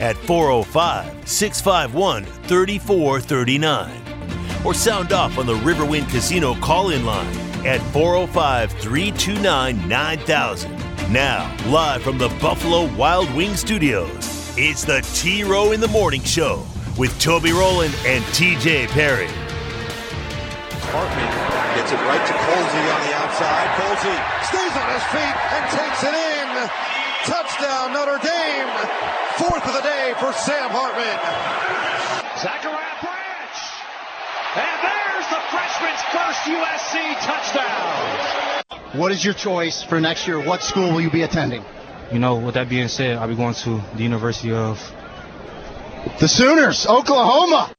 at 405 651 3439 or sound off on the Riverwind Casino call in line at 405 329 9000. Now, live from the Buffalo Wild Wing Studios, it's the T Row in the Morning Show with Toby Rowland and TJ Perry. Hartman gets it right to Colsey on the outside. Colsey stays on his feet and takes it in. Touchdown Notre Dame. Fourth of the day for Sam Hartman. Zachariah Branch. And there's the freshman's first USC touchdown. What is your choice for next year? What school will you be attending? You know, with that being said, I'll be going to the University of The Sooners, Oklahoma.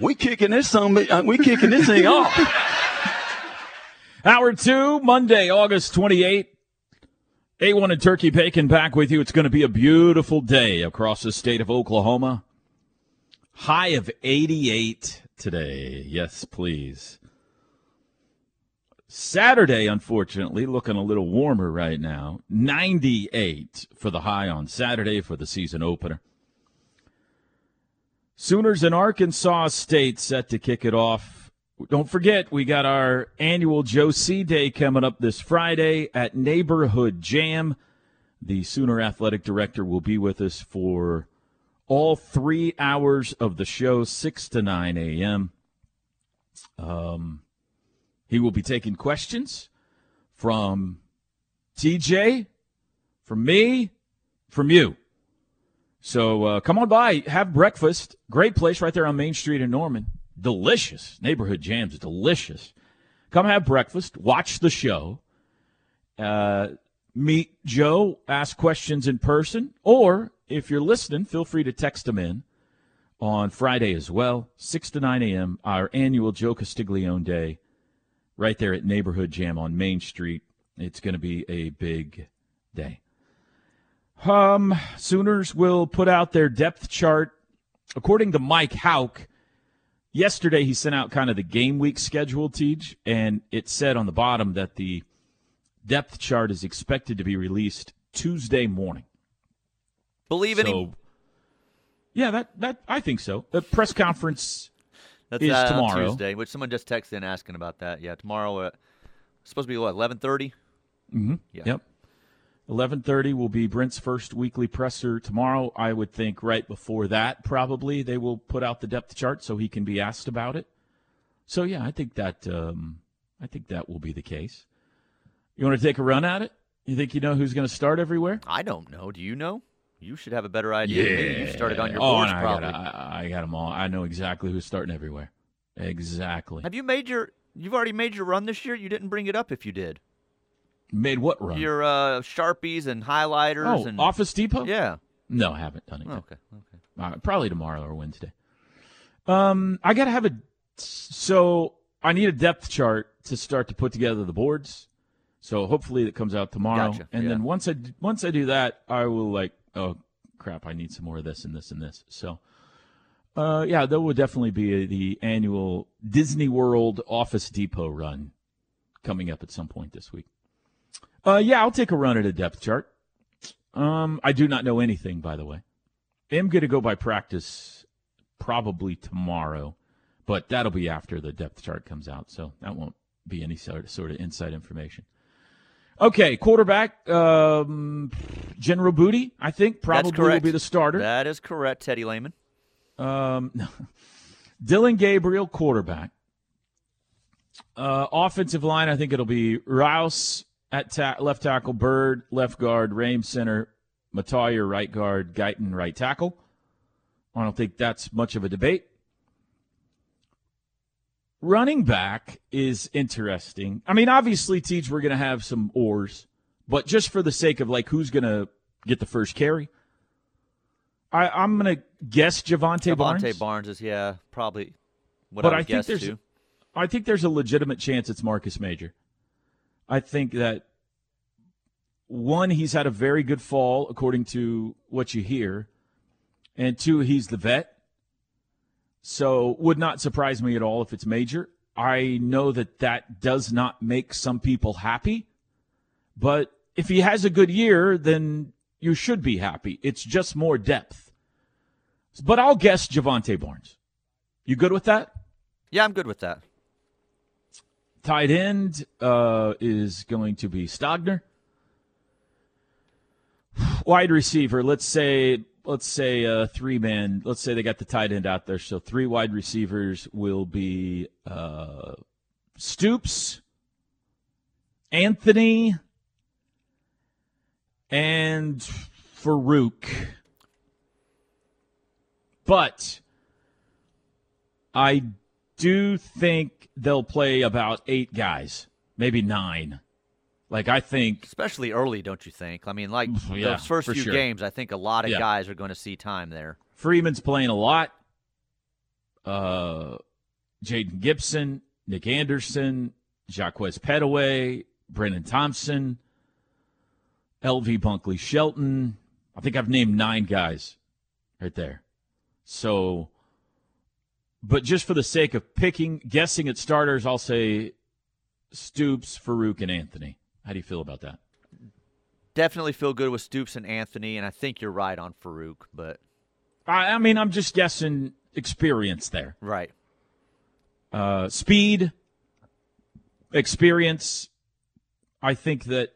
We kicking this song, we kicking this thing off. Hour two, Monday, August 28th. A1 and Turkey Bacon back with you. It's going to be a beautiful day across the state of Oklahoma. High of 88 today. Yes, please. Saturday, unfortunately, looking a little warmer right now. 98 for the high on Saturday for the season opener. Sooners and Arkansas State set to kick it off. Don't forget, we got our annual Joe C Day coming up this Friday at Neighborhood Jam. The Sooner Athletic Director will be with us for all three hours of the show, 6 to 9 a.m. Um, he will be taking questions from TJ, from me, from you. So uh, come on by, have breakfast. Great place right there on Main Street in Norman. Delicious. Neighborhood jams, delicious. Come have breakfast, watch the show, uh, meet Joe, ask questions in person, or if you're listening, feel free to text them in on Friday as well, 6 to 9 a.m., our annual Joe Castiglione Day, right there at Neighborhood Jam on Main Street. It's going to be a big day. Um, Sooners will put out their depth chart. According to Mike Houck, yesterday he sent out kind of the game week schedule, Teach, and it said on the bottom that the depth chart is expected to be released Tuesday morning. Believe in him. Yeah, that that I think so. The press conference That's is uh, tomorrow. Tuesday, which someone just texted in asking about that. Yeah, tomorrow. Uh, supposed to be what eleven thirty. Mm-hmm. Yeah. Yep. Eleven thirty will be Brent's first weekly presser tomorrow. I would think right before that, probably they will put out the depth chart so he can be asked about it. So yeah, I think that um, I think that will be the case. You want to take a run at it? You think you know who's going to start everywhere? I don't know. Do you know? You should have a better idea. me. You started on your oh, boards I probably. Got, I, I got them all. I know exactly who's starting everywhere. Exactly. Have you made your? You've already made your run this year. You didn't bring it up if you did. Made what run? Your uh, sharpies and highlighters oh, and Office Depot. Yeah. No, I haven't done it. Oh, yet. okay. Okay. Uh, probably tomorrow or Wednesday. Um, I gotta have a. So I need a depth chart to start to put together the boards. So hopefully it comes out tomorrow, Gotcha, and yeah. then once I once I do that, I will like, oh crap, I need some more of this and this and this. So, uh, yeah, there will definitely be a, the annual Disney World Office Depot run coming up at some point this week. Uh, yeah, I'll take a run at a depth chart. Um, I do not know anything, by the way. I'm going to go by practice probably tomorrow, but that'll be after the depth chart comes out, so that won't be any sort of, sort of inside information. Okay, quarterback, um, General Booty, I think probably will be the starter. That is correct, Teddy Lehman. Um, Dillon Gabriel, quarterback. Uh, offensive line, I think it'll be Rouse at ta- left tackle, Byrd left guard, Raym center, Mettauer right guard, Guyton right tackle. I don't think that's much of a debate. Running back is interesting. I mean, obviously, Teach, we're going to have some oars, but just for the sake of like who's going to get the first carry, I, I'm going to guess Jovantae Barnes. Jovantae Barnes is yeah probably what But I I think there's- too. I think there's a legitimate chance it's Marcus Major. I think that one, he's had a very good fall according to what you hear, and two, he's the vet. So would not surprise me at all if it's Major. I know that that does not make some people happy, but if he has a good year, then you should be happy. It's just more depth. But I'll guess Jovantae Barnes. You good with that? Yeah, I'm good with that. Tight end uh, is going to be Stogner. Wide receiver, let's say let's say uh, three man. Let's say they got the tight end out there, so three wide receivers will be uh, Stoops, Anthony, and Farooq. But I do think they'll play about eight guys, maybe nine. Like I think Especially early, don't you think? I mean, like Yeah, those first few sure. games, I think a lot of Yeah. guys are going to see time there. Freeman's playing a lot. Uh, Jayden Gibson, Nic Anderson, Jaquaize Pettaway, Brenen Thompson, LV Bunkley Shelton. I think I've named nine guys right there. So, but just for the sake of picking, guessing at starters, I'll say Stoops, Farooq, and Anthony. How do you feel about that? Definitely feel good with Stoops and Anthony, and I think you're right on Farooq, but I, I mean, I'm just guessing experience there. right. uh, speed, experience. I think that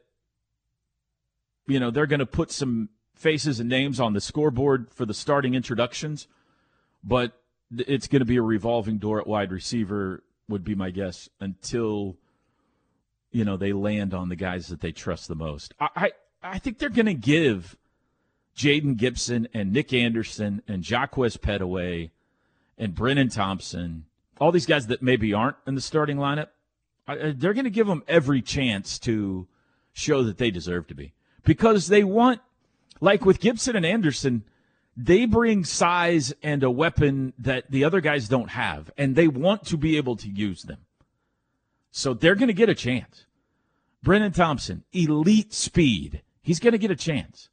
you know they're going to put some faces and names on the scoreboard for the starting introductions, but it's going to be a revolving door at wide receiver. Would be my guess until you know they land on the guys that they trust the most. I I, I think they're going to give Jayden Gibson and Nic Anderson and Jaquaize Pettaway and Brenen Thompson, all these guys that maybe aren't in the starting lineup, I- they're going to give them every chance to show that they deserve to be because they want, like with Gibson and Anderson, they bring size and a weapon that the other guys don't have, and they want to be able to use them. So they're going to get a chance. Brenen Thompson, elite speed. He's going to get a chance.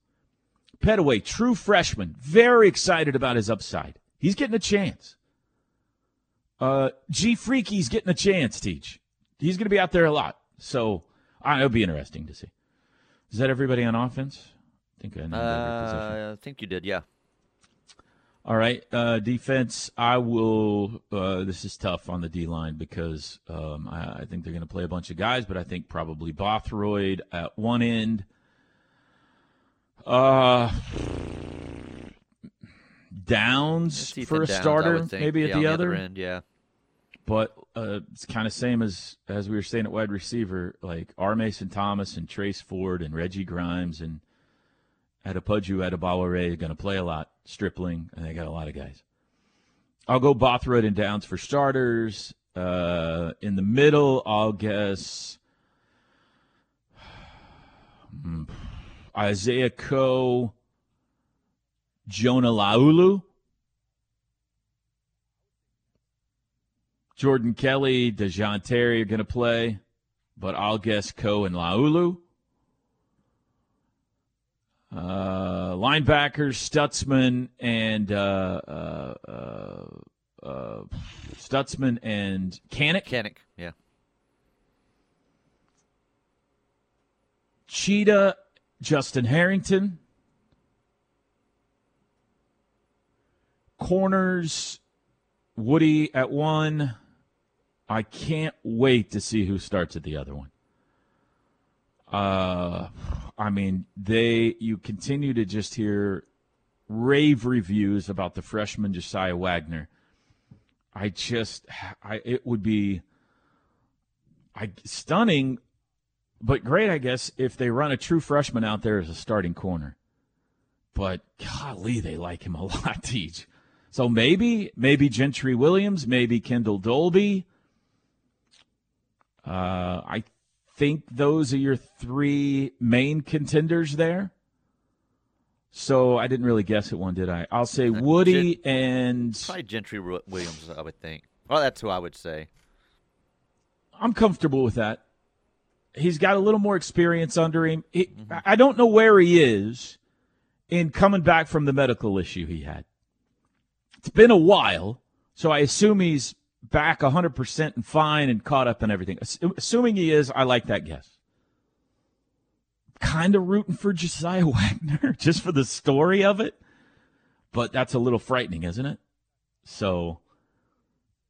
Pettaway, true freshman, very excited about his upside. He's getting a chance. Uh, G Freaky's getting a chance, Teach. He's going to be out there a lot. So I it'll be interesting to see. Is that everybody on offense? I think I position. Uh, I think you did, yeah. All right, uh, defense. I will. Uh, this is tough on the D line because um, I, I think they're going to play a bunch of guys, but I think probably Bothroyd at one end. Uh, Downs for a Downs, starter, think. maybe at Yeah, the on other. end, yeah. But uh, it's kind of same as as we were saying at wide receiver, like R. Mason Thomas and Trace Ford and Reggie Grimes and Adepoju Adebawore are going to play a lot. Stripling, and they got a lot of guys. I'll go Bothroyd and Downs for starters. Uh, in the middle, I'll guess Isaiah Coe, Jonah Laulu. Jordan Kelley, Da'Jon Terry are going to play, but I'll guess Coe and Laulu. Uh, linebackers, Stutsman and uh, uh, uh, uh, Stutsman and Kanak. Kanak, yeah. Cheetah, Justin Harrington. Corners, Woodi at one. I can't wait to see who starts at the other one. Uh, I mean, they you continue to just hear rave reviews about the freshman Jasiah Wagoner. I just, I it would be, I stunning, but great, I guess, if they run a true freshman out there as a starting corner. But golly, they like him a lot, Teach. So maybe, maybe Gentry Williams, maybe Kendal Dolby. Uh, I think those are your three main contenders there. So I didn't really guess at one, did I? I'll say uh, Woodi and Probably Gentry Williams, I would think. Well, that's who I would say. I'm comfortable with that. He's got a little more experience under him. He, mm-hmm. I don't know where he is in coming back from the medical issue he had. It's been a while, so I assume he's back 100% and fine and caught up and everything. Assuming he is, I like that guess. Kind of rooting for Jasiah Wagoner just for the story of it, but that's a little frightening, isn't it? So,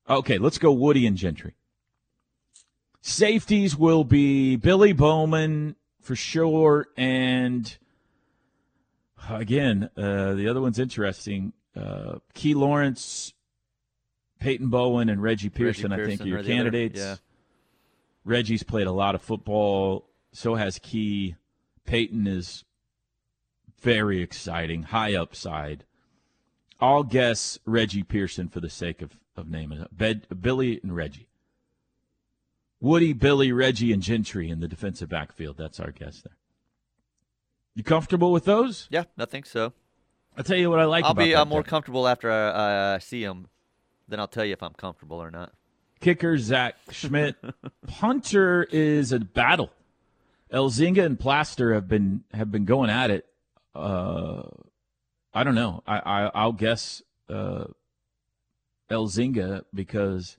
okay, let's go Woodi and Gentry. Safeties will be Billy Bowman for sure, and again, uh, the other one's interesting. Uh, Key Lawrence, Peyton Bowen, and Reggie Pearson. I think are your other- candidates. yeah. Reggie's played a lot of football. So has Key. Peyton is very exciting, high upside. I'll guess Reggie Pearson for the sake of, of naming it. Bed, Billy and Reggie. Woodi, Billy, Reggie, and Gentry in the defensive backfield. That's our guess there. You comfortable with those? Yeah, I think so. I'll tell you what I like I'll about be uh, more comfortable after I uh, see him. Then I'll tell you if I'm comfortable or not. Kicker Zach Schmit. Punter is a battle. Elzinga and Plaster have been have been going at it. Uh, I don't know. I, I I'll guess uh, Elzinga because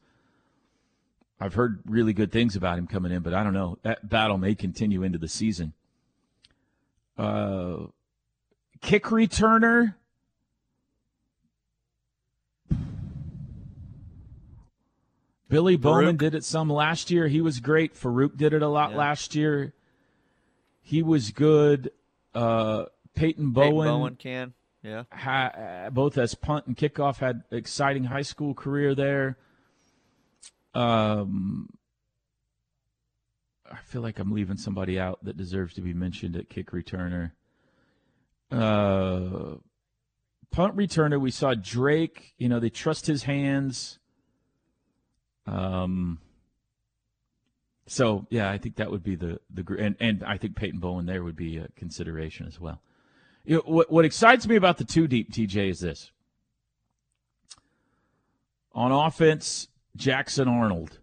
I've heard really good things about him coming in, but I don't know. That battle may continue into the season. Uh, kick returner. Billy Bowman Farooq. did it some last year. He was great. Farooq did it a lot Yeah. last year. He was good. Uh, Peyton Bowen, Peyton Bowen can. Yeah. ha- uh, both as punt and kickoff, had exciting high school career there. Um, I feel like I'm leaving somebody out that deserves to be mentioned at kick returner. Uh, punt returner, we saw Drake. You know, they trust his hands. Um. So yeah, I think that would be the the and and I think Peyton Bowen there would be a consideration as well. You know, what what excites me about the two deep TJ is this. On offense, Jackson Arnold,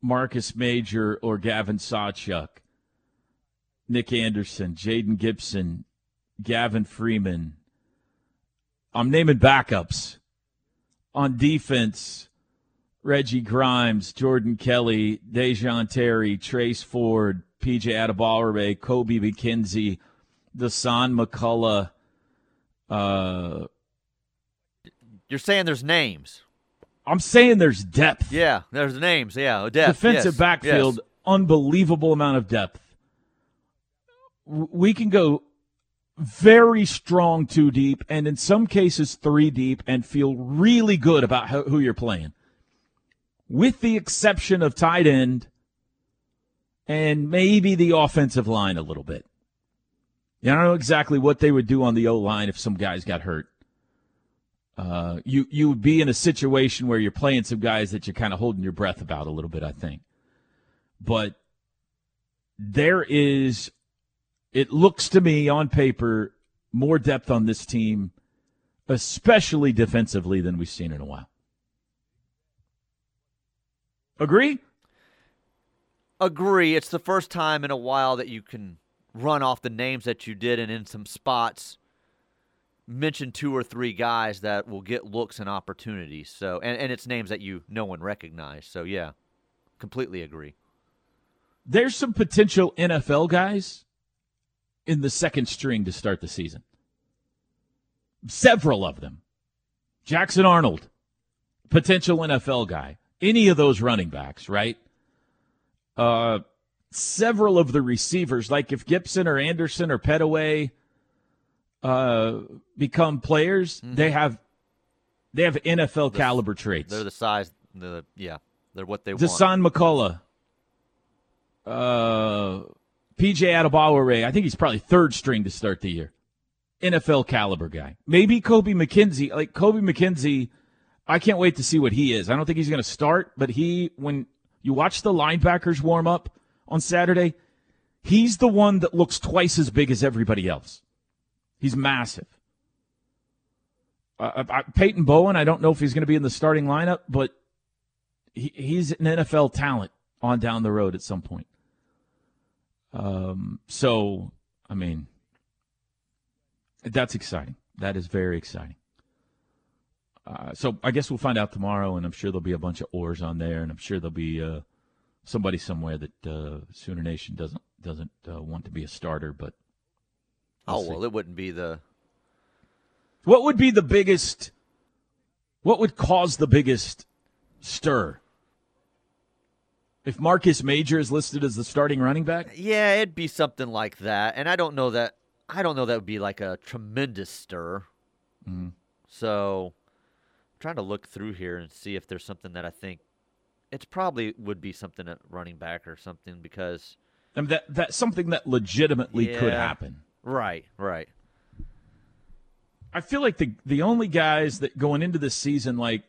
Marcus Major, or Gavin Sawchuk, Nic Anderson, Jayden Gibson, Gavin Freeman. I'm naming backups. On defense, Reggie Grimes, Jordan Kelley, Da'Jon Terry, Trace Ford, PJ Adebawore, Kobie McKinzie, Dasan McCullough. Uh, You're saying there's names. I'm saying there's depth. Yeah, there's names. Yeah, depth. Defensive yes, backfield, yes. unbelievable amount of depth. We can go very strong two deep, and in some cases three deep, and feel really good about who you're playing. With the exception of tight end and maybe the offensive line a little bit. Yeah, I don't know exactly what they would do on the O line if some guys got hurt. Uh, you you would be in a situation where you're playing some guys that you're kind of holding your breath about a little bit, I think. But there is, it looks to me on paper, more depth on this team, especially defensively, than we've seen in a while. Agree? Agree. It's the first time in a while that you can run off the names that you did, and in some spots, mention two or three guys that will get looks and opportunities. So, and, and it's names that you no one recognized. So, yeah, completely agree. There's some potential NFL guys in the second string to start the season. Several of them. Jackson Arnold, potential NFL guy. Any of those running backs, right? Uh, several of the receivers, like if Gibson or Anderson or Pettaway uh, become players, they have they have NFL caliber traits. They're the size. The yeah, they're what they want. Dasan McCullough, uh, PJ Adebayo, I think he's probably third string to start the year. NFL caliber guy. Maybe Kobie McKinzie. Like Kobie McKinzie, I can't wait to see what he is. I don't think he's going to start, but he, when you watch the linebackers warm up on Saturday, He's the one that looks twice as big as everybody else. He's massive. Uh, uh, Peyton Bowen, I don't know if he's going to be in the starting lineup, but he, he's an NFL talent on down the road at some point. Um, so, I mean, that's exciting. That is very exciting. Uh, so I guess we'll find out tomorrow, and I'm sure there'll be a bunch of oars on there, and I'm sure there'll be uh, somebody somewhere that uh, Sooner Nation doesn't doesn't uh, want to be a starter. But we'll oh see. well, it wouldn't be the. What would be the biggest? What would cause the biggest stir? If Marcus Major is listed as the starting running back? Yeah, it'd be something like that. And I don't know that I don't know that would be like a tremendous stir. Mm-hmm. So I'm trying to look through here and see if there's something that I think it's probably would be something at running back or something because I mean, that that's something that legitimately yeah, could happen. Right, right. I feel like the the only guys that going into this season, like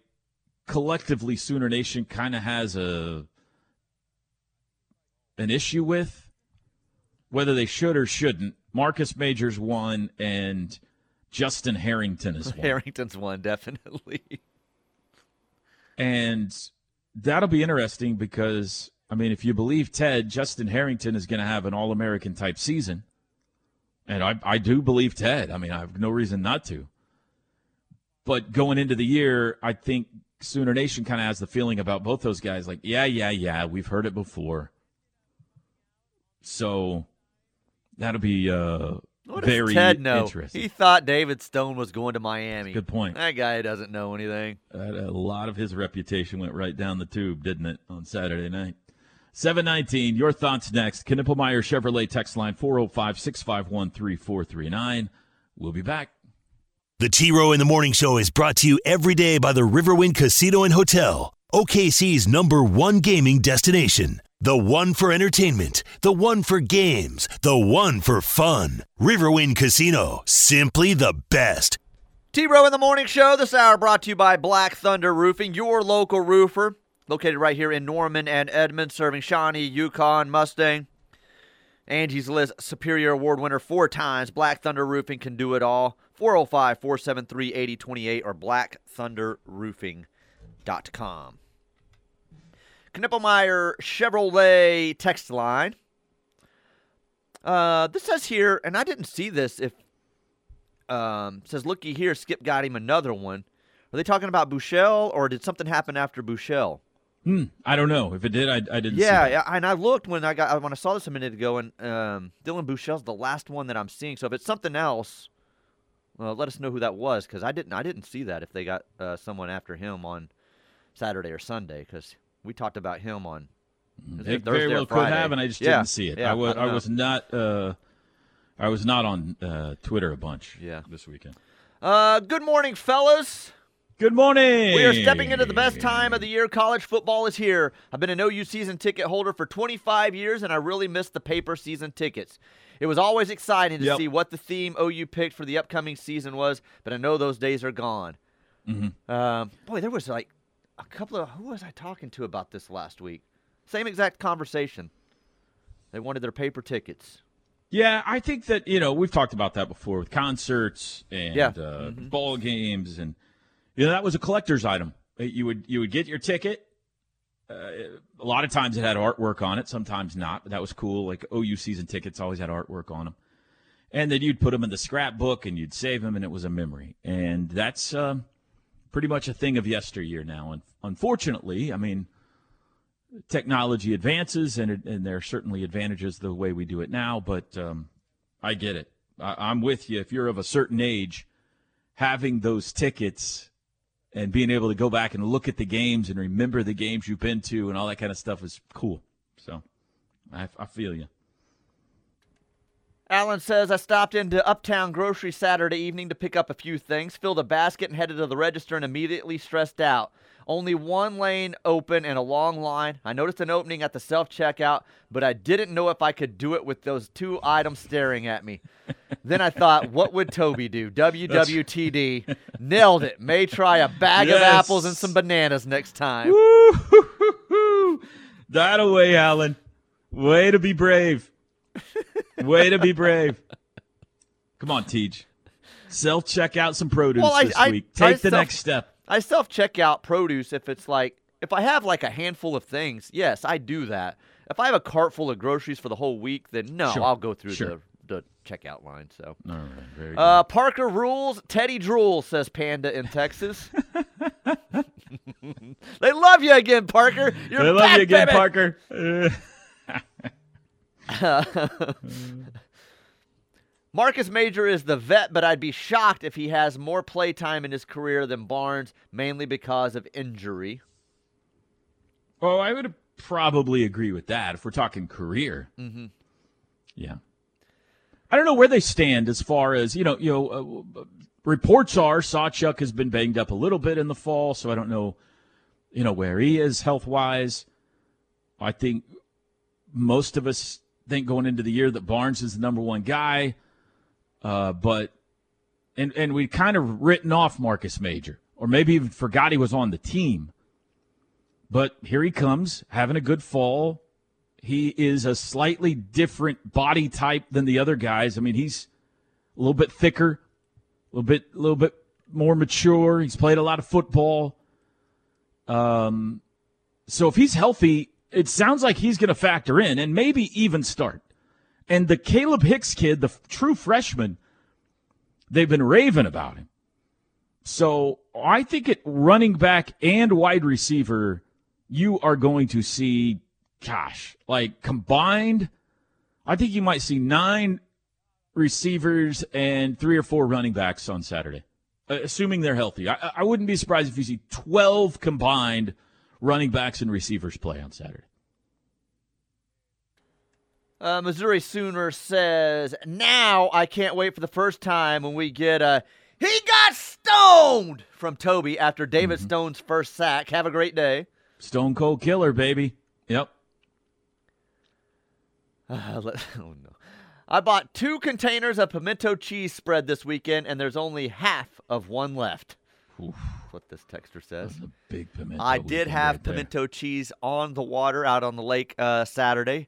collectively, Sooner Nation kind of has a an issue with whether they should or shouldn't. Marcus Majors won, and Justin Harrington is one. Harrington's one, definitely. And that'll be interesting because, I mean, if you believe Ted, Justin Harrington is going to have an All American type season. And I, I do believe Ted. I mean, I have no reason not to. But going into the year, I think Sooner Nation kind of has the feeling about both those guys like, yeah, yeah, yeah, we've heard it before. So that'll be uh, what very Ted know? interesting. He thought David Stone was going to Miami. Good point. That guy doesn't know anything. a lot of his reputation went right down the tube, didn't it, on Saturday night? 719, your thoughts next. Knippelmeyer Chevrolet text line 405 651 3439. We'll be back. The T Row in the Morning Show is brought to you every day by the Riverwind Casino and Hotel, OKC's number one gaming destination. The one for entertainment, the one for games, the one for fun. Riverwind Casino, simply the best. T Row in the Morning Show, this hour brought to you by Black Thunder Roofing, your local roofer, located right here in Norman and Edmond, serving Shawnee, Yukon, Mustang. Angie's List Superior Award winner four times. Black Thunder Roofing can do it all. 405 473 8028 or blackthunderroofing.com. Knippelmeyer Chevrolet text line. Uh, this says here, and I didn't see this. If um, says, looky here, Skip got him another one. Are they talking about Buechele, or did something happen after Buechele? Hmm, I don't know. If it did, I, I didn't. Yeah, yeah, and I looked when I got when I saw this a minute ago, and um, Dylan Buechele's the last one that I'm seeing. So if it's something else, well, let us know who that was because I didn't I didn't see that if they got uh, someone after him on Saturday or Sunday because we talked about him on. It very well could have, and I just yeah. didn't see it. Yeah, I was I, I was not uh, I was not on uh, Twitter a bunch. Yeah. this weekend. Uh, good morning, fellas. Good morning. We are stepping into the best time of the year. College football is here. I've been an OU season ticket holder for 25 years, and I really miss the paper season tickets. It was always exciting to Yep. see what the theme OU picked for the upcoming season was, but I know those days are gone. Mm-hmm. Um, boy, there was like a couple of who was I talking to about this last week? Same exact conversation. They wanted their paper tickets. Yeah, I think that you know we've talked about that before with concerts and Yeah. uh, Mhm. ball games, and you know that was a collector's item. Uh, You would you would get your ticket. Uh, a lot of times it had artwork on it, sometimes not, but that was cool. Like OU season tickets always had artwork on them, and then you'd put them in the scrapbook and you'd save them, and it was a memory. And that's um, pretty much a thing of yesteryear now. And unfortunately, I mean, technology advances, and it, and there are certainly advantages the way we do it now. But um, I get it. I, I'm with you. If you're of a certain age, having those tickets and being able to go back and look at the games and remember the games you've been to and all that kind of stuff is cool. So I, I feel you. Alan says, I stopped into Uptown Grocery Saturday evening to pick up a few things, filled a basket, and headed to the register and immediately stressed out. Only one lane open and a long line. I noticed an opening at the self checkout, but I didn't know if I could do it with those two items staring at me. then I thought, what would Toby do? WWTD. Nailed it. May try a bag of apples and some bananas next time. That away, Alan. Way to be brave. Way to be brave. Come on, Teach. Self check out some produce Well, I- this I- week. I Take the self- next step. I self check out produce if it's like if I have like a handful of things. Yes, I do that. If I have a cart full of groceries for the whole week, then no, Sure, I'll go through sure. the the checkout line. So. All right, very good. Uh, Parker rules. Teddy drool, says Panda in Texas. they love you again, Parker. You're I love back, you again, baby. Parker. Marcus Major is the vet, but I'd be shocked if he has more play time in his career than Barnes, mainly because of injury. oh, I would probably agree with that if we're talking career. Mm-hmm. Yeah. I don't know where they stand as far as you know. You know, uh, reports are Sawchuk has been banged up a little bit in the fall, so I don't know, you know, where he is health wise. I think most of us think going into the year that Barnes is the number one guy, uh, but and and we kind of written off Marcus Major, or maybe even forgot he was on the team. But here he comes, having a good fall. He is a slightly different body type than the other guys. I mean, he's a little bit thicker, a little bit, a little bit more mature. He's played a lot of football. Um, so if he's healthy, it sounds like he's going to factor in and maybe even start. And the Caleb Hicks kid, the true freshman, they've been raving about him. So I think at running back and wide receiver, you are going to see, gosh, like combined, I think you might see nine receivers and three or four running backs on Saturday, uh, assuming they're healthy. I, I wouldn't be surprised if you see 12 combined running backs and receivers play on Saturday. Uh, Missouri Sooner says, Now I can't wait for the first time when we get a He got stoned from Toby after David Mm-hmm. Stone's first sack. Have a great day. Stone Cold Killer, baby. Yep. Uh, let- oh no. I bought two containers of pimento cheese spread this weekend, and there's only half of one left. Oof. That's what this texture says. That's a big pimento. I did have right there. pimento cheese on the water out on the lake uh, Saturday.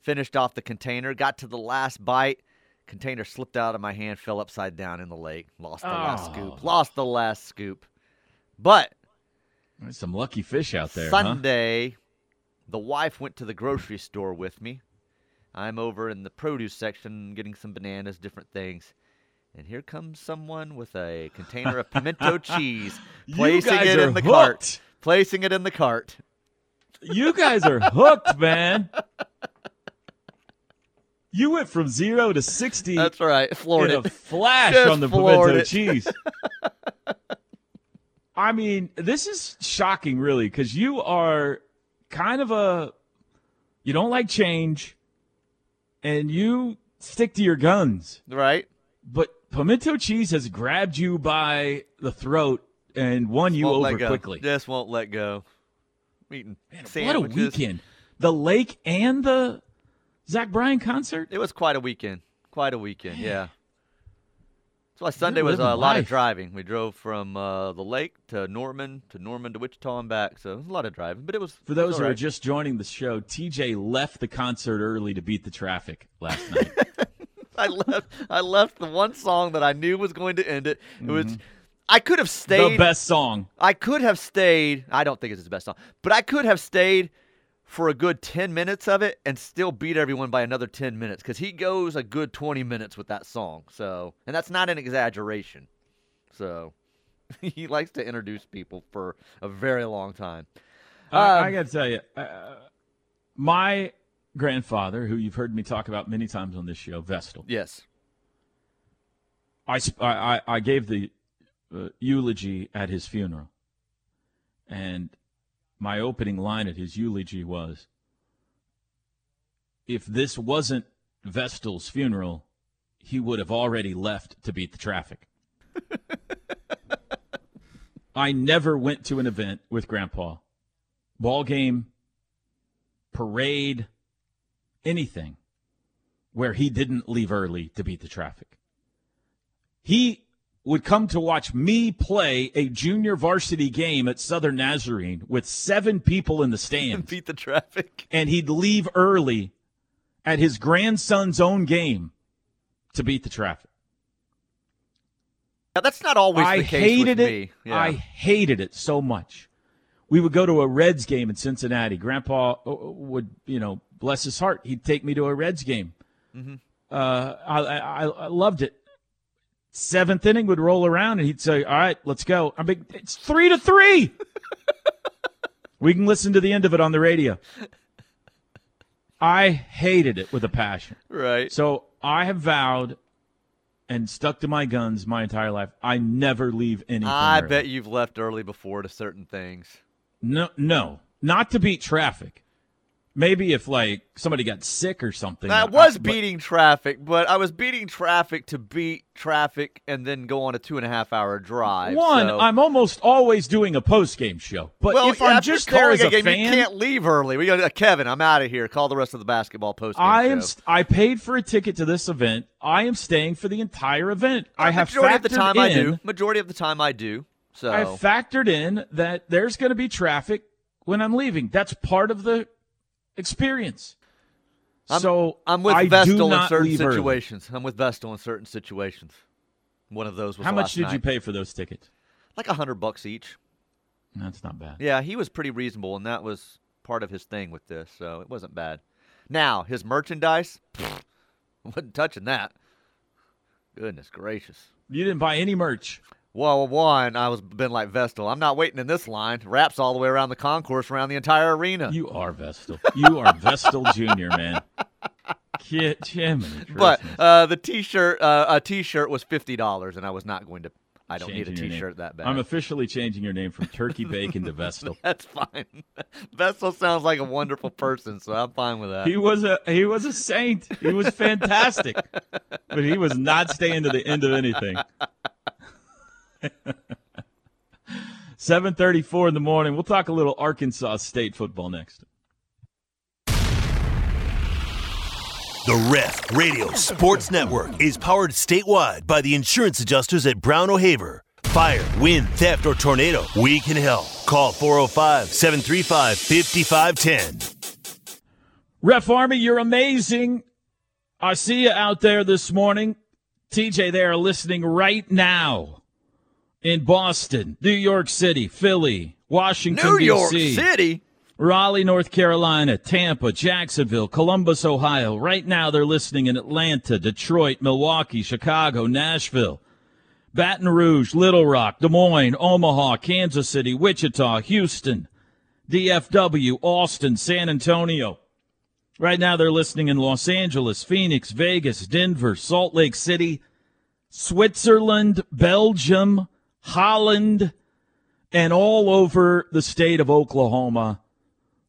Finished off the container, got to the last bite. Container slipped out of my hand, fell upside down in the lake. Lost the last Oh. scoop. Lost the last scoop. But There's some lucky fish out there. huh? Sunday, the wife went to the grocery store with me. I'm over in the produce section getting some bananas, different things. And here comes someone with a container of pimento cheese, placing it in the cart. Placing it in the cart. You guys are hooked, man. You went from zero to 60 That's right. Floored in a flash Just on the pimento it. cheese. I mean, this is shocking, really, because you are kind of a you don't like change, and you stick to your guns. Right? But pimento cheese has grabbed you by the throat and won you Won't over quickly. Just won't let go. Eating Man, what a weekend! The lake and the Zach Bryan concert. It was quite a weekend. Quite a weekend, yeah. That's why Sunday was a lot of driving. We drove from uh, the lake to Norman, to Norman to Wichita and back. So it was a lot of driving, but it was For was those who all are just joining the show, TJ left the concert early to beat the traffic last night. I left. I left the one song that I knew was going to end it. It was. I could have stayed. Mm-hmm. the best song. I could have stayed. I don't think it's his best song, but I could have stayed for a good 10 minutes of it and still beat everyone by another 10 minutes because he goes a good 20 minutes with that song. So, and that's not an exaggeration. So, he likes to introduce people for a very long time. I, Um, I got to tell you, uh, my grandfather, who you've heard me talk about many times on this show, Vestal. Yes. I, I, I I gave the uh, eulogy at his funeral, and my opening line at his eulogy was, "If this wasn't Vestal's funeral, he would have already left to beat the traffic." I never went to an event with Grandpa, ball game, parade, anything, where he didn't leave early to beat the traffic he would come to watch me play a junior varsity game at Southern Nazarene with seven people in the stands, Beat the traffic. and he'd leave early at his grandson's own game to beat the traffic. Now, that's not always I the case hated with it. me. Yeah. I hated it so much. We would go to a Reds game in Cincinnati. Grandpa uh, would, you know, bless his heart, he'd take me to a Reds game. Mm-hmm. Uh, I, I, I loved it. Seventh inning would roll around and he'd say, "All right, let's go." I'm big. It's three to three. we can listen to the end of it on the radio. I hated it with a passion. right. So I have vowed and stuck to my guns my entire life. I never leave anything. I early. bet you've left early before to certain things. No, no, not to beat traffic. Maybe if like somebody got sick or something. I I- was but- beating traffic, but I was beating traffic to beat traffic and then go on a two and a half hour drive. One, so- I'm almost always doing a post game show, but well, if yeah, I'm just there as a game, fan, you can't leave early. We got uh, Kevin. I'm out of here. Call the rest of the basketball post I am. st- I paid for a ticket to this event. I am staying for the entire event. I have majority of the time I do. Majority of the time I do. So I've factored in that there's going to be traffic when I'm leaving. That's part of the experience. I'm- so I'm with I Vestal in certain leave early. situations. I'm with Vestal in certain situations. One of those was How much did you pay for those tickets? Like a hundred bucks each. That's not bad. Yeah, he was pretty reasonable, and that was part of his thing with this, so it wasn't bad. Now his merchandise, pfft, wasn't touching that. Goodness gracious. You didn't buy any merch. Well, one, I was been like Vestal. I'm not waiting in this line. Wraps all the way around the concourse, around the entire arena. You are Vestal. You are Vestal Junior, man. Kid, Jiminy but uh, the T-shirt, uh, a T-shirt was fifty dollars, and I was not going to. I don't need a Changing your name. T-shirt that bad. I'm officially changing your name from Turkey Bacon to Vestal. That's fine. Vestal sounds like a wonderful person, so I'm fine with that. He was a he was a saint. He was fantastic, but he was not staying to the end of anything. Seven thirty-four in the morning. We'll talk a little Arkansas State football next. The Ref Radio Sports Network is powered statewide by the insurance adjusters at Brown O'Haver. Fire, wind, theft, or tornado, we can help. Call 405 735 5510. Ref Army, you're amazing. I see you out there this morning. TJ, they are listening right now in Boston, New York City, Philly, Washington, New York D.C. City. Raleigh, North Carolina, Tampa, Jacksonville, Columbus, Ohio. Right now, they're listening in Atlanta, Detroit, Milwaukee, Chicago, Nashville, Baton Rouge, Little Rock, Des Moines, Omaha, Kansas City, Wichita, Houston, DFW, Austin, San Antonio. Right now, they're listening in Los Angeles, Phoenix, Vegas, Denver, Salt Lake City, Switzerland, Belgium, Holland, and all over the state of Oklahoma.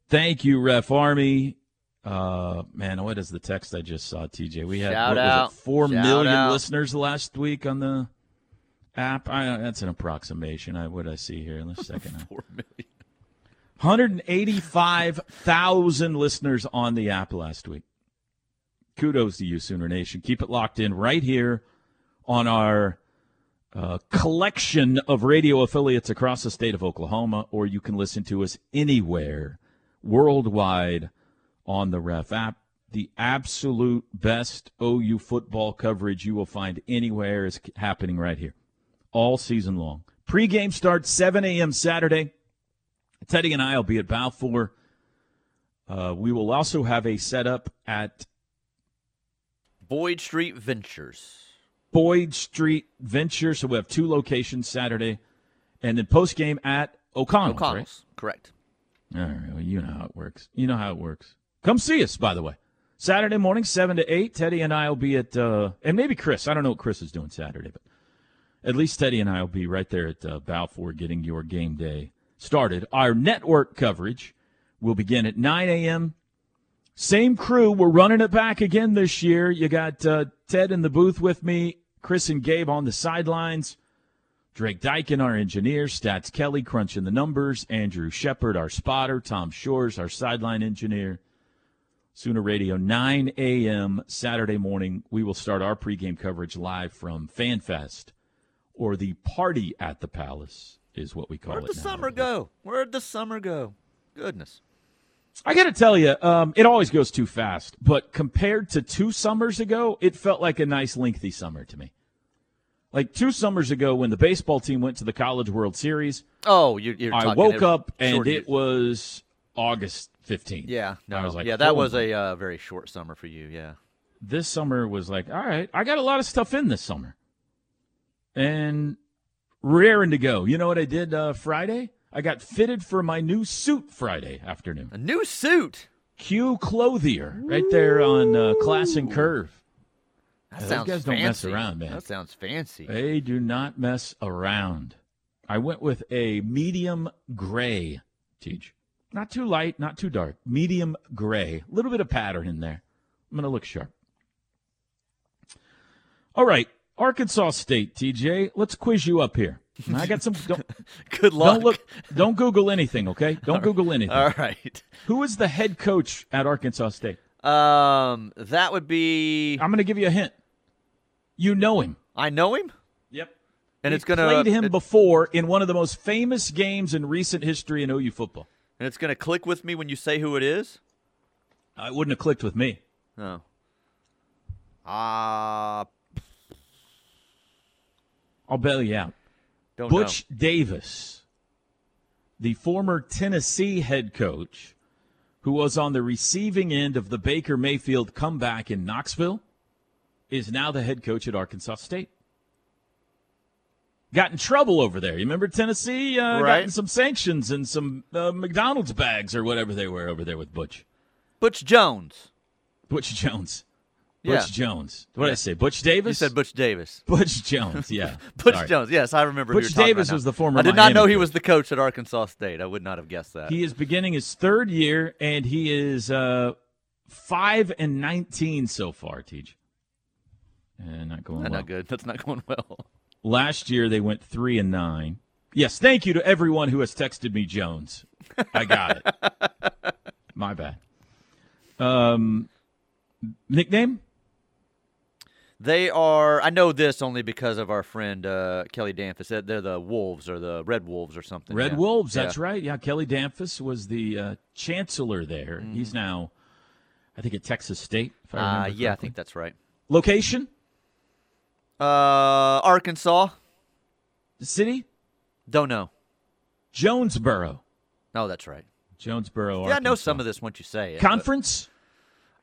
Thank you, Ref Army. Uh, man, what is the text I just saw, TJ? We had Shout what it, four million out. listeners last week on the app. I, that's an approximation. I what I see here in a second. Four million. 185,000 listeners on the app last week. Kudos to you, Sooner Nation. Keep it locked in right here on our uh, collection of radio affiliates across the state of Oklahoma, or you can listen to us anywhere worldwide on the Ref app. The absolute best OU football coverage you will find anywhere is happening right here, all season long. Pre-game starts 7 a.m. Saturday. Teddy and I will be at Balfour. Uh, we will also have a setup at Boyd Street Ventures. Boyd Street Venture. So we have two locations Saturday, and then post game at O'Connell's. right? Correct. All right, well, you know how it works. You know how it works. Come see us, by the way. Saturday morning, seven to eight. Teddy and I will be at, uh, and maybe Chris. I don't know what Chris is doing Saturday, but at least Teddy and I will be right there at uh, Balfour getting your game day started. Our network coverage will begin at 9 a.m. Same crew. We're running it back again this year. You got uh, Ted in the booth with me, Chris and Gabe on the sidelines. Drake Dyken, our engineer, Stats Kelly crunching the numbers, Andrew Shepard, our spotter, Tom Shores, our sideline engineer. Sooner Radio, 9 a.m. Saturday morning. We will start our pregame coverage live from FanFest, or the party at the Palace, is what we call it. Where'd the now. summer go? Where'd the summer go? Goodness. I got to tell you, um, it always goes too fast. But compared to two summers ago, it felt like a nice, lengthy summer to me. Like two summers ago, when the baseball team went to the College World Series, Oh, you're, you're I woke up and it was August 15th. Yeah, no, I was like, yeah, that was a uh, very short summer for you. Yeah. this summer was like, all right, I got a lot of stuff in this summer. And raring to go. You know what I did uh, Friday? I got fitted for my new suit Friday afternoon. A new suit. Q Clothier, right there on uh, Class and Curve. That Those sounds guys don't mess around, man. That sounds fancy. They do not mess around. I went with a medium gray, Teach. Not too light, not too dark. Medium gray. A little bit of pattern in there. I'm going to look sharp. All right. Arkansas State, TJ. Let's quiz you up here. I got some. Don't, Good luck. don't look. Don't Google anything, okay? Don't Google anything. All right. Who is the head coach at Arkansas State? Um, that would be. I'm going to give you a hint. You know him. I know him, Yep. and He it's gonna played him it- before in one of the most famous games in recent history in OU football. and it's gonna click with me when you say who it is. Uh, It wouldn't have clicked with me. Oh. Ah, I'll bail you out. don't Butch Davis, the former Tennessee head coach, who was on the receiving end of the Baker Mayfield comeback in Knoxville, is now the head coach at Arkansas State. Got in trouble over there. You remember Tennessee uh, Right. in some sanctions and some uh, McDonald's bags or whatever they were over there with Butch. Butch Jones. Butch Jones. Yeah. Butch Jones. What did I say? Butch Davis? You said Butch Davis. Butch Jones. Yeah. Butch Sorry. Jones. Yes, I remember. Butch Davis was the former I did not know Miami he coach. was the coach at Arkansas State. I would not have guessed that. He is beginning his third year, and he is uh, five and nineteen so far. Teach, and not going Not, well. not good. That's not going well. Last year they went three and nine. Yes, thank you to everyone who has texted me Jones. I got it. My bad. Um, nickname? They are. I know this only because of our friend uh, Kelly Damphousse. They're- the Wolves or the Red Wolves or something. Red yeah. Wolves. Yeah. That's right. Yeah, Kelly Damphousse was the uh, chancellor there. Mm-hmm. He's now, I think, at Texas State. If I Uh, remember yeah, I think that's right. Location? Uh, Arkansas. City? Don't know. Jonesboro. No, that's right. Jonesboro. Yeah, I know some of this once you say it. but- Conference?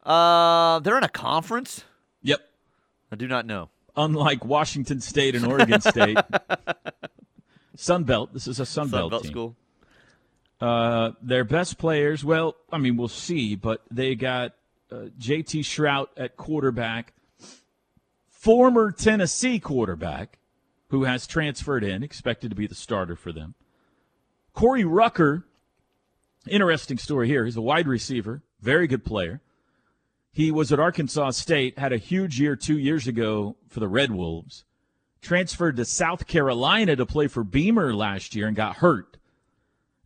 Uh, they're in a conference. Yep. I do not know. Unlike Washington State and Oregon State. Sun Belt. This is a Sun, Sun Belt team. school. Uh, their best players, well, I mean, we'll see, but they got uh, JT Shrout at quarterback, former Tennessee quarterback, who has transferred in, expected to be the starter for them. Corey Rucker, interesting story here. He's a wide receiver, very good player. He was at Arkansas State, had a huge year two years ago for the Red Wolves, transferred to South Carolina to play for Beamer last year and got hurt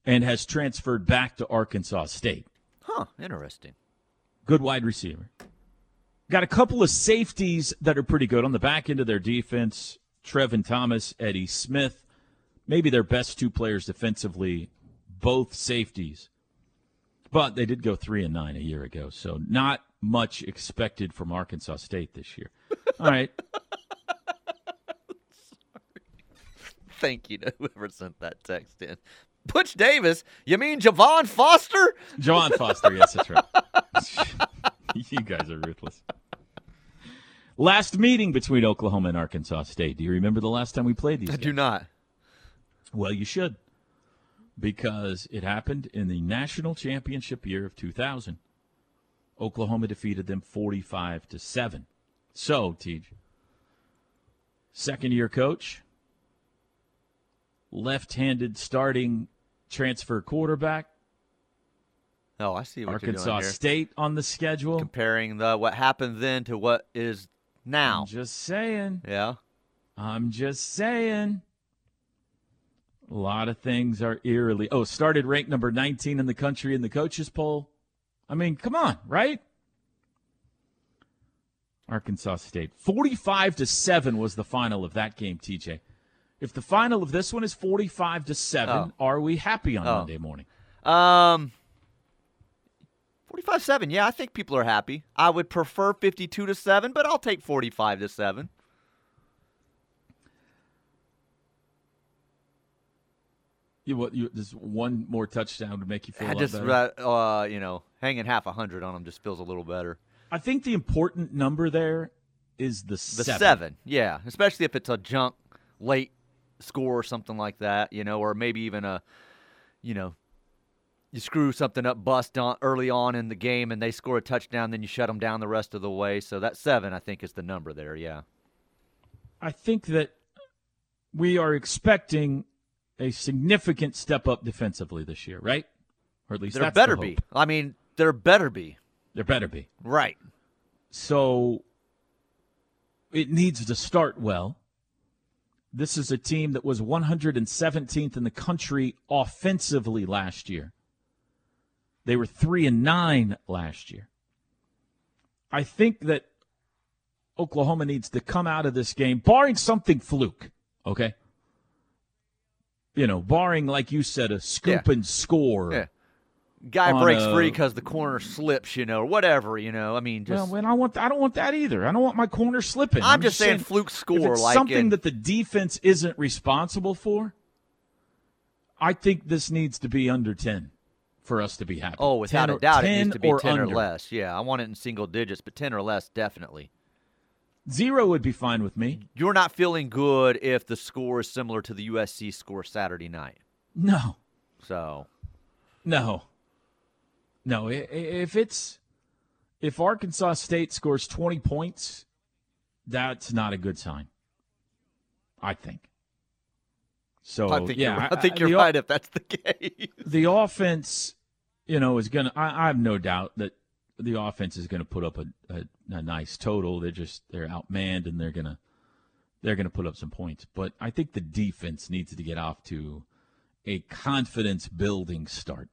and has transferred back to Arkansas State. Huh. Interesting. Good wide receiver. Got a couple of safeties that are pretty good on the back end of their defense. Trevin Thomas, Eddie Smith, maybe their best two players defensively, both safeties. But they did go three and nine a year ago, so not much expected from Arkansas State this year. All right, Thank you to whoever sent that text in. Butch Davis? You mean Javon Foster? Javon Foster. Yes, that's right. you guys are ruthless. Last meeting between Oklahoma and Arkansas State. Do you remember the last time we played these? I guys? do not. Well, you should, because it happened in the national championship year of 2000. Oklahoma defeated them 45 to seven. So, Tej, second year coach, left-handed starting transfer quarterback, Oh, I see what Arkansas you're doing here. State on the schedule. Comparing the what happened then to what is now. I'm just saying. yeah. I'm just saying. A lot of things are eerily. Oh, started ranked number 19 in the country in the coaches poll. I mean, come on, right? Arkansas State. 45 to 7 was the final of that game, TJ. If the final of this one is 45 to 7, Oh. are we happy on Oh. Monday morning? Um. 45 7. Yeah, I think people are happy. I would prefer 52 to 7, but I'll take 45 to 7. You what? You just one more touchdown to make you feel I a lot just, better. uh, you know, hanging half a hundred on them just feels a little better. I think the important number there is the, The seven. seven. yeah, especially if it's a junk late score or something like that, you know, or maybe even a, you know, you screw something up, bust on early on in the game, and they score a touchdown, then you shut them down the rest of the way. So that seven, I think, is the number there. Yeah. I think that we are expecting a significant step up defensively this year, right? Or at least There that's better the be. I mean, there better be. There better be. Right. So it needs to start well. This is a team that was 117th in the country offensively last year. They were 3 and 9 last year. I think that Oklahoma needs to come out of this game barring something fluke, okay? You know, barring like you said a scoop Yeah. and score. Yeah. Guy breaks a- free because the corner slips, you know, or whatever, you know. I mean, just well, when I want, I don't want that either. I don't want my corner slipping. I'm just saying fluke score, If it's like something in- that the defense isn't responsible for, I think this needs to be under ten for us to be happy. Oh, without 10 a doubt, it 10 needs to be or 10 or less. Yeah, I want it in single digits, but 10 or less, definitely. Zero would be fine with me. You're not feeling good if the score is similar to the USC score Saturday night. No, So, no, no. I- i- If it's if Arkansas State scores twenty points, that's not a good sign. I think. So I think yeah, you're, I think you're the- right if that's the case. the offense, you know, is going to. I have no doubt that the offense is going to put up a, a, a nice total. They're just they're outmanned and they're gonna they're gonna put up some points. But I think the defense needs to get off to a confidence building start.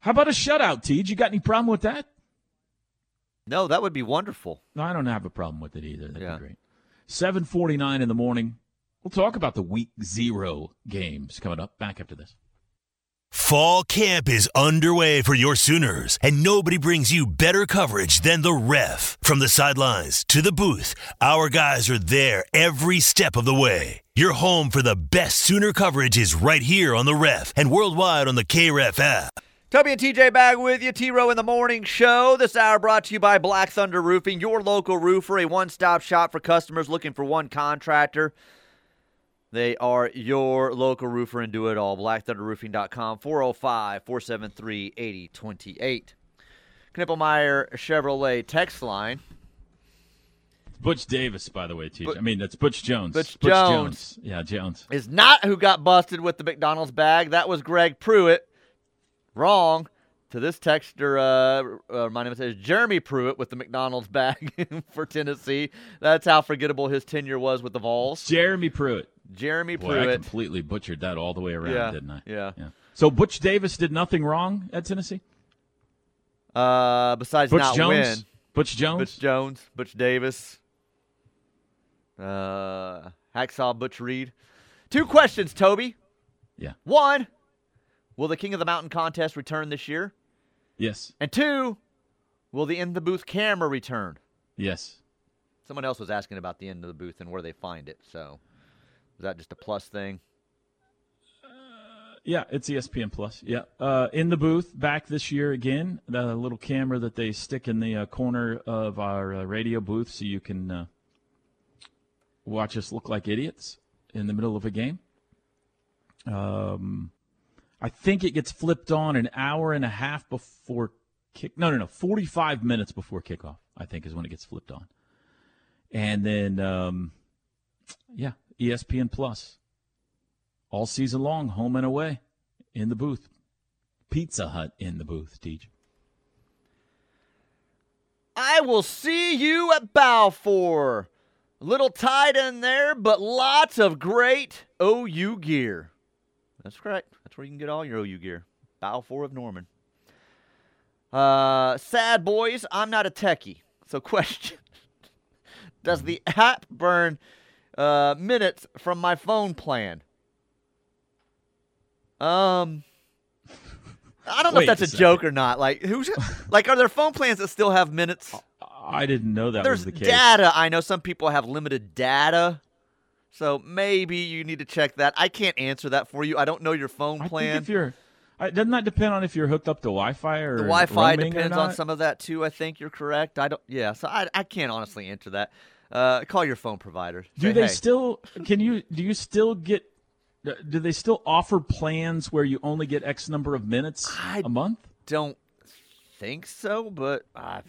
How about a shutout, Tej? You got any problem with that? No, that would be wonderful. No, I don't have a problem with it either. That'd Yeah. be great. Seven forty nine in the morning. We'll talk about the week zero games coming up. Back after this. Fall camp is underway for your Sooners, and nobody brings you better coverage than the ref. From the sidelines to the booth, our guys are there every step of the way. Your home for the best Sooner coverage is right here on the ref and worldwide on the KREF app. Toby and TJ back with you. T Row in the Morning Show. This hour brought to you by Black Thunder Roofing, your local roofer, a one stop shop for customers looking for one contractor. They are your local roofer and do it all. BlackThunderRoofing.com, 405 473 8028. Knippelmeyer Chevrolet text line. Butch Davis, by the way, Tej. But- I mean, that's Butch Jones. Butch Jones. Yeah, Jones. is not who got busted with the McDonald's bag. That was Greg Pruitt. Wrong. To this texter, uh, uh, my name says Jeremy Pruitt with the McDonald's bag for Tennessee. That's how forgettable his tenure was with the Vols. Jeremy Pruitt. Jeremy Pruitt. Boy, I completely butchered that all the way around, Yeah, didn't I? yeah. So Butch Davis did nothing wrong at Tennessee. Uh, besides Butch not Jones. win, Butch Jones. Butch Jones, Butch Davis, uh, Hacksaw Butch Reed. Two questions, Toby. Yeah. One, will the King of the Mountain contest return this year? Yes. And two, will the in the booth camera return? Yes. Someone else was asking about the end of the booth and where they find it. So, is that just a plus thing? Yeah, it's ESPN Plus. Yeah, uh, in the booth back this year again. The little camera that they stick in the uh, corner of our uh, radio booth, so you can uh, watch us look like idiots in the middle of a game. Um, I think it gets flipped on an hour and a half before kick. No, no, no, forty-five minutes before kickoff. I think is when it gets flipped on, and then um, yeah, ESPN Plus all season long, home and away, in the booth. Pizza Hut in the booth, Teach. I will see you at Balfour. A little tight in there, but lots of great OU gear. That's correct. That's where you can get all your OU gear. Balfour of Norman. Uh, sad boys, I'm not a techie. So, question Does the app burn uh, minutes from my phone plan? Um, I don't know Wait if that's a a, joke or not. Like who's like are there phone plans that still have minutes? I didn't know that There's was the case. data. I know some people have limited data. So maybe you need to check that. I can't answer that for you. I don't know your phone I plan. think if you're, I, doesn't that depend on if you're hooked up to Wi-Fi or the Wi-Fi depends on some of that too. I think you're correct. I don't. Yeah. So I, I can't honestly answer that. Uh, call your phone provider. Do Say, they "Hey, still? Can you? Do you still get? Do they still offer plans where you only get X number of minutes I- a month? Don't think so, but I,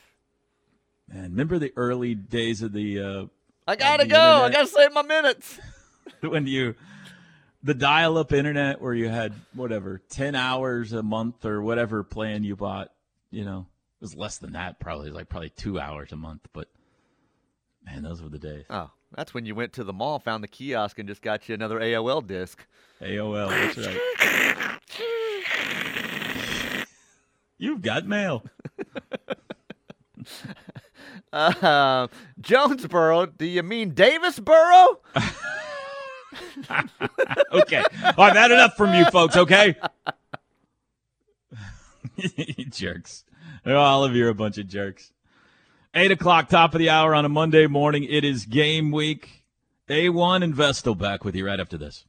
Man, remember the early days of the uh, I gotta go. I gotta save my minutes. when you the dial-up internet where you had whatever 10 hours a month or whatever plan you bought you know it was less than that probably like probably two hours a month but man those were the days Oh, that's when you went to the mall, found the kiosk, and just got you another AOL disc. aol that's right you've got mail Uh, Jonesboro. Do you mean Davisboro? okay i've had enough from you folks okay jerks all of you are a bunch of jerks Eight o'clock, top of the hour on a Monday morning. It is game week. A1 and Vestal back with you right after this.